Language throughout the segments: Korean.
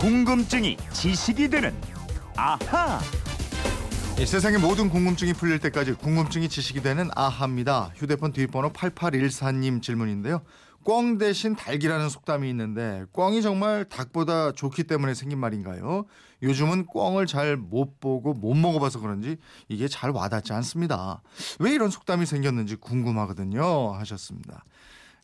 궁금증이 지식이 되는 아하. 이 세상의 모든 궁금증이 풀릴 때까지 궁금증이 지식이 되는 아하입니다. 휴대폰 뒷번호 8814님 질문인데요. 꿩 대신 닭이라는 속담이 있는데 꿩이 정말 닭보다 좋기 때문에 생긴 말인가요? 요즘은 꿩을 잘 못 보고 못 먹어봐서 그런지 이게 잘 와닿지 않습니다. 왜 이런 속담이 생겼는지 궁금하거든요. 하셨습니다.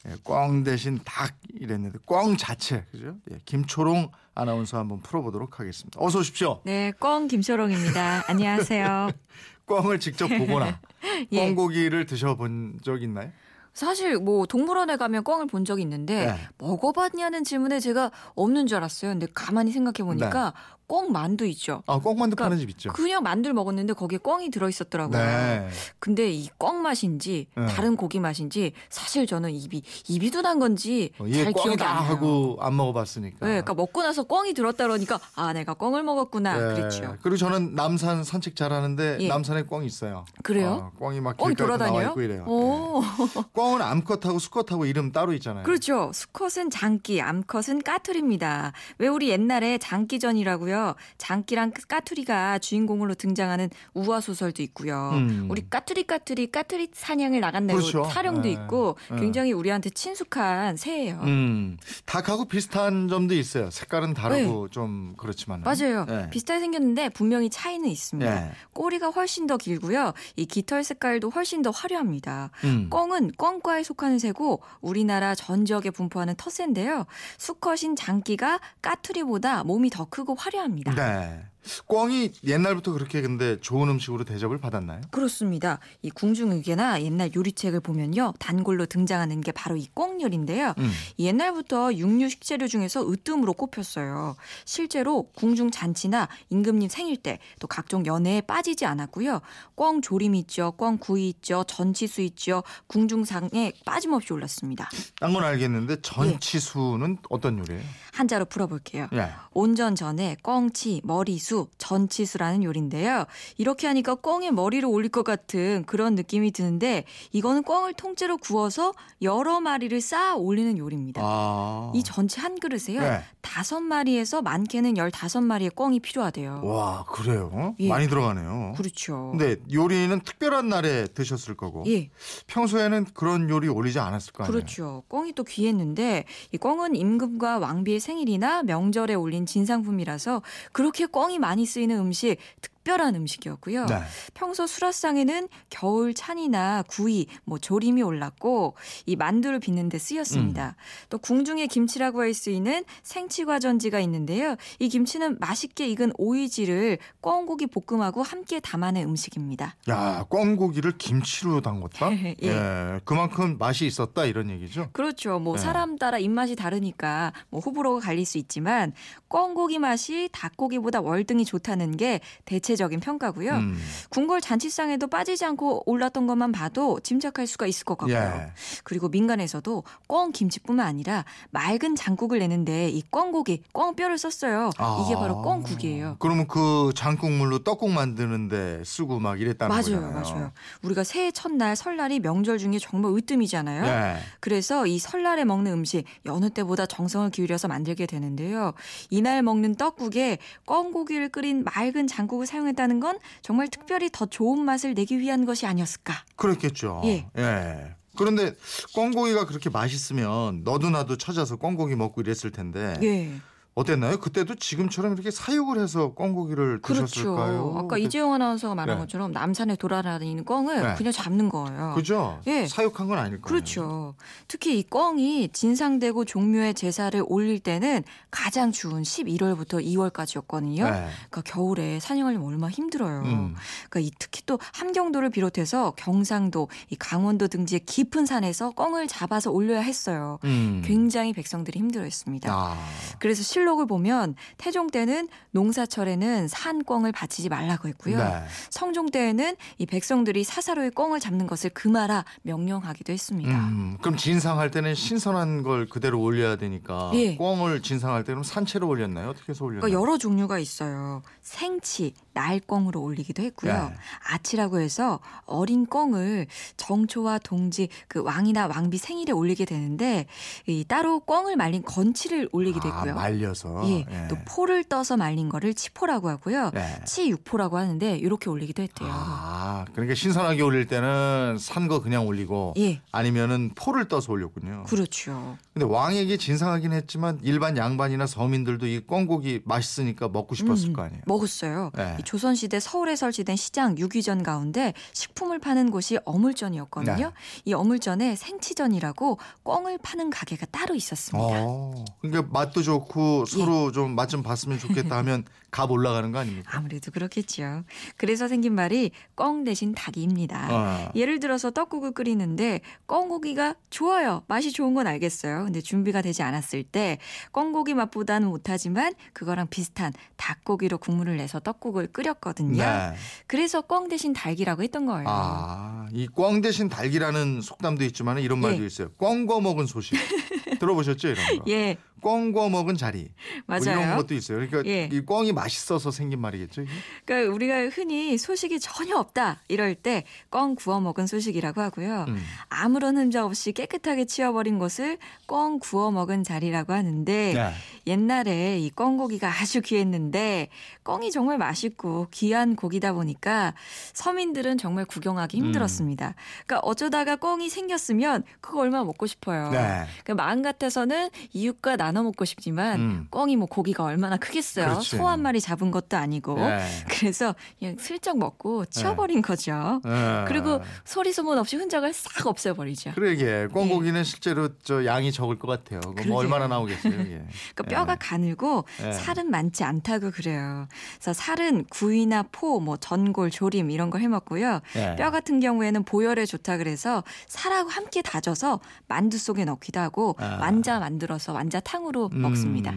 예, 꿩 대신 닭 이랬는데 꿩 자체 그죠? 예, 김초롱 아나운서 한번 풀어보도록 하겠습니다. 어서 오십시오. 네, 꽝 김초롱입니다. 안녕하세요. 꿩을 직접 보거나 예. 꿩고기를 드셔본 적 있나요? 사실 뭐 동물원에 가면 꽝을 본 적이 있는데 네. 먹어봤냐는 질문에 제가 없는 줄 알았어요. 근데 가만히 생각해 보니까 꽝 만두 있죠. 아, 꿩만두 그러니까 파는 집 있죠. 그냥 만두를 먹었는데 거기에 꽝이 들어 있었더라고요. 네. 근데 이꽝 맛인지 네. 다른 고기 맛인지 사실 저는 입이 입이 둔한 건지 어, 잘 기억이 안 나요. 하고 안 먹어봤으니까. 네, 그러니까 먹고 나서 꽝이 들었다 그러니까 아 내가 꽝을 먹었구나 네. 그랬죠. 그리고 저는 남산 산책 잘하는데 예. 남산에 꿩이 있어요. 그래요? 아, 꿩이 막 나와 돌아다녀요? 있고 이래요. 오. 네. 꿩은 암컷하고 수컷하고 이름 따로 있잖아요. 그렇죠. 수컷은 장기, 암컷은 까투리입니다. 왜 우리 옛날에 장기전이라고요. 장기랑 까투리가 주인공으로 등장하는 우화 소설도 있고요. 음. 우리 까투리 까투리 까투리 사냥을 나간다고 그렇죠. 타령도 네. 있고 네. 굉장히 우리한테 친숙한 새예요. 음, 닭하고 비슷한 점도 있어요. 색깔은 다르고 좀 그렇지만. 네. 맞아요. 네. 비슷하게 생겼는데 분명히 차이는 있습니다. 네. 꼬리가 훨씬 더 길고요. 이 깃털 색깔도 훨씬 더 화려합니다. 음. 꿩은 꿩과에 속하는 새고 우리나라 전 지역에 분포하는 터새인데요. 수컷인 장기가 까투리보다 몸이 더 크고 화려합니다. 네. 꿩이 옛날부터 그렇게 근데 좋은 음식으로 대접을 받았나요? 그렇습니다. 이 궁중의계나 옛날 요리책을 보면요. 단골로 등장하는 게 바로 이 꿩 요리인데요. 음. 이 옛날부터 육류 식재료 중에서 으뜸으로 꼽혔어요. 실제로 궁중 잔치나 임금님 생일 때 또 각종 연회에 빠지지 않았고요. 꿩 조림 있죠. 꿩 구이 있죠. 전치수 있죠. 궁중상에 빠짐없이 올랐습니다. 딴 건 알겠는데 예. 전치수는 어떤 요리예요? 한자로 풀어볼게요. 예. 온전 전에 꿩치, 머리수, 전치수라는 요리인데요. 이렇게 하니까 꿩의 머리를 올릴 것 같은 그런 느낌이 드는데 이거는 꿩을 통째로 구워서 여러 마리를 쌓아 올리는 요리입니다. 아. 이 전체 한 그릇에요. 네. 다섯 마리에서 많게는 열다섯 마리의 꿩이 필요하대요. 와, 그래요? 예. 많이 들어가네요. 그렇죠. 근데 요리는 특별한 날에 드셨을 거고 예, 평소에는 그런 요리 올리지 않았을 거 아니에요. 그렇죠. 꿩이 또 귀했는데 이 꿩은 임금과 왕비의 생일이나 명절에 올린 진상품이라서 그렇게 꿩이 많이 쓰이는 음식 특 별한 음식이었고요. 네. 평소 수라상에는 겨울 찬이나 구이, 뭐 조림이 올랐고 이 만두를 빚는 데 쓰였습니다. 음. 또 궁중의 김치라고 할 수 있는 생치과전지가 있는데요. 이 김치는 맛있게 익은 오이지를 꿩고기 볶음하고 함께 담아낸 음식입니다. 야, 꿩고기를 김치로 담궜다? 예. 예. 그만큼 맛이 있었다 이런 얘기죠. 그렇죠. 뭐 네. 사람 따라 입맛이 다르니까 뭐 호불호가 갈릴 수 있지만 꿩고기 맛이 닭고기보다 월등히 좋다는 게 대체 적인 평가고요. 음. 궁궐 잔치상에도 빠지지 않고 올랐던 것만 봐도 짐작할 수가 있을 것 같고요. 예. 그리고 민간에서도 꿩 김치뿐만 아니라 맑은 장국을 내는데 이 꿩고기, 꿩뼈를 썼어요. 이게 아. 바로 꿩국이에요. 그러면 그 장국물로 떡국 만드는데 쓰고 막 이랬다는 맞아요, 거잖아요. 맞아요. 우리가 새해 첫날 설날이 명절 중에 정말 으뜸이잖아요. 예. 그래서 이 설날에 먹는 음식 여느 때보다 정성을 기울여서 만들게 되는데요. 이날 먹는 떡국에 꿩고기를 끓인 맑은 장국을 사용 했다는 건 정말 특별히 더 좋은 맛을 내기 위한 것이 아니었을까. 그렇겠죠. 예. 그런데 꿩고기가 그렇게 맛있으면 너도 나도 찾아서 꿩고기 먹고 이랬을 텐데 예. 어땠나요? 그때도 지금처럼 이렇게 사육을 해서 꿩고기를 그렇죠. 드셨을까요? 아까 이재용 아나운서가 말한 네. 것처럼 남산에 돌아다니는 꿩을 네. 그냥 잡는 거예요. 그죠? 예. 사육한 건 아닐 거예요. 그렇죠. 특히 이 꿩이 진상되고 종묘의 제사를 올릴 때는 가장 추운 11월부터 2월까지였거든요. 네. 그러니까 겨울에 사냥하려면 얼마나 힘들어요. 음. 그러니까 이 특히 또 함경도를 비롯해서 경상도, 이 강원도 등지의 깊은 산에서 꿩을 잡아서 올려야 했어요. 음. 굉장히 백성들이 힘들어했습니다. 아. 그래서 실 록을 보면 태종 때는 농사철에는 산 꿩을 바치지 말라고 했고요. 네. 성종 때에는 이 백성들이 사사로이 꿩을 잡는 것을 금하라 명령하기도 했습니다. 음, 그럼 진상할 때는 신선한 걸 그대로 올려야 되니까 예. 꿩을 진상할 때는 산채로 올렸나요? 어떻게 해서 올렸나요? 그러니까 여러 종류가 있어요. 생치, 날꿩으로 올리기도 했고요. 네. 아치라고 해서 어린 꿩을 정초와 동지 그 왕이나 왕비 생일에 올리게 되는데 이 따로 꿩을 말린 건치를 올리기도 아, 했고요. 말려서 말려서. 예, 예. 또 포를 떠서 말린 거를 치포라고 하고요. 네. 치육포라고 하는데 이렇게 올리기도 했대요. 아, 그러니까 신선하게 올릴 때는 산 거 그냥 올리고 예. 아니면은 포를 떠서 올렸군요. 그렇죠. 근데 왕에게 진상하긴 했지만 일반 양반이나 서민들도 이 꿩고기 맛있으니까 먹고 싶었을 음, 거 아니에요. 먹었어요. 네. 이 조선 시대 서울에 설치된 시장 유기전 가운데 식품을 파는 곳이 어물전이었거든요. 네. 이 어물전에 생치전이라고 꿩을 파는 가게가 따로 있었습니다. 어, 그러니까 맛도 좋고 예. 서로 좀맛좀 봤으면 좋겠다 하면 값 올라가는 거 아닙니까? 아무래도 그렇겠죠. 그래서 생긴 말이 꿩 대신 닭입니다. 어. 예를 들어서 떡국을 끓이는데 꿩고기가 좋아요. 맛이 좋은 건 알겠어요. 근데 준비가 되지 않았을 때 꿩고기 맛보다는 못하지만 그거랑 비슷한 닭고기로 국물을 내서 떡국을 끓였거든요. 네. 그래서 꿩 대신 닭이라고 했던 거예요. 아, 이꿩 대신 닭이라는 속담도 있지만 이런 말도 예. 있어요. 꿩거 먹은 소식. 들어보셨죠 이런 거? 예, 꿩거 먹은 자리. 뭐 이런 맞아요. 것도 있어요. 그러니까 예. 이 꿩이 맛있어서 생긴 말이겠죠. 이게? 그러니까 우리가 흔히 소식이 전혀 없다 이럴 때꿩 구워 먹은 소식이라고 하고요. 음. 아무런 흔적 없이 깨끗하게 치워버린 것을 꿩 구워 먹은 자리라고 하는데 네. 옛날에 이 꿩고기가 아주 귀했는데 꿩이 정말 맛있고 귀한 고기다 보니까 서민들은 정말 구경하기 힘들었 습니다. 그러니까 어쩌다가 꿩이 생겼으면 그거 얼마나 먹고 싶어요. 네. 그 마음 같아서는 이웃과 나눠 먹고 싶지만 음. 꿩이 뭐 고기가 얼마나 크겠어요. 소 한 마리 잡은 것도 아니고. 네. 그래서 그냥 슬쩍 먹고 치워버린 거죠. 네. 그리고 소리 소문 없이 흔적을 싹 없애버리죠. 그러게 꿩고기는 실제로 저 양이 적을 것 같아요. 뭐 얼마나 나오겠어요, 이게. 그러니까 뼈가 가늘고 네. 살은 많지 않다고 그래요. 그래서 살은 구이나 포, 뭐 전골, 조림 이런 걸 해먹고요. 네. 뼈 같은 경우에 는 보혈에 좋다 그래서 살하고 함께 다져서 만두 속에 넣기도 하고 아. 완자 만들어서 완자탕으로 먹습니다.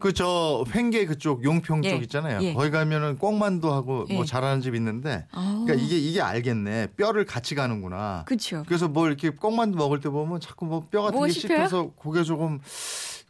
그 저 횡계 그쪽 용평 예. 쪽 있잖아요. 예. 거기 가면은 꽁만두하고 뭐 예. 잘하는 집 있는데 아, 그러니까 이게 이게 알겠네. 뼈를 같이 가는구나. 그렇죠. 그래서 뭐 이렇게 꽁만두 먹을 때 보면 자꾸 뭐 뼈 같은 뭐가 게 씹혀요? 씹혀서 고개 조금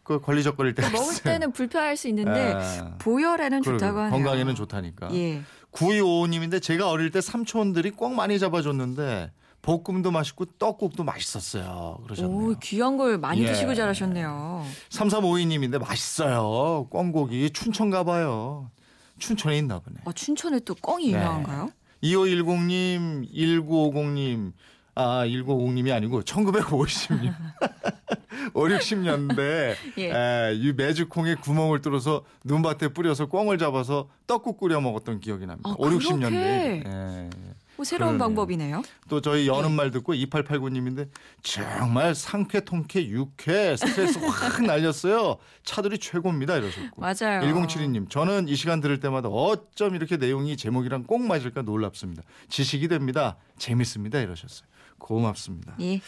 그 걸리적거릴 때가 먹을 있어요. 때는 불편할 수 있는데 예. 보혈에는. 좋다고 하네요. 건강에는 좋다니까. 예. 9255님인데 제가 어릴 때 삼촌들이 꽁 많이 잡아줬는데 볶음도 맛있고 떡국도 맛있었어요. 그러셨네요. 오, 귀한 걸 많이 예. 드시고 자라셨네요. 3352님인데 맛있어요. 꽁고기 춘천 가봐요. 춘천에 있나 보네. 아, 춘천에 또 꿩이 네. 유명한가요? 2510님, 1950님, 아, 1950님이 아니고 1950님. 5, 60년대 예. 에, 이 메주콩에 구멍을 뚫어서 눈밭에 뿌려서 꽁을 잡아서 떡국 끓여 먹었던 기억이 납니다. 아, 5, 60년대. 그렇게? 예. 뭐 새로운 그러네요. 방법이네요. 또 저희 여는 예. 말 듣고 2889님인데 정말 상쾌 통쾌 유쾌 스트레스 확 날렸어요. 차들이 최고입니다 이러셨고. 맞아요. 1072님 저는 이 시간 들을 때마다 어쩜 이렇게 내용이 제목이랑 꼭 맞을까 놀랍습니다. 지식이 됩니다. 재밌습니다 이러셨어요. 고맙습니다. 예.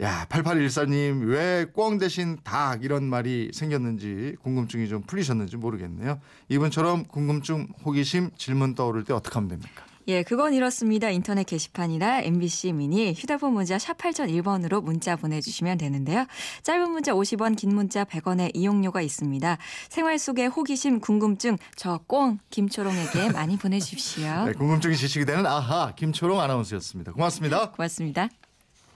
야 8814님 왜꿩 대신 닭 이런 말이 생겼는지 궁금증이 좀 풀리셨는지 모르겠네요. 이분처럼 궁금증 호기심 질문 떠오를 때 어떻게 하면 됩니까? 예, 그건 이렇습니다. 인터넷 게시판이나 MBC 미니 휴대폰 문자 샵 8001번으로 문자 보내주시면 되는데요. 짧은 문자 50원, 긴 문자 100원의 이용료가 있습니다. 생활 속의 호기심, 궁금증 저 꽁 김초롱에게 많이 보내주십시오. 네, 궁금증이 지식이 되는 아하 김초롱 아나운서였습니다. 고맙습니다. 고맙습니다.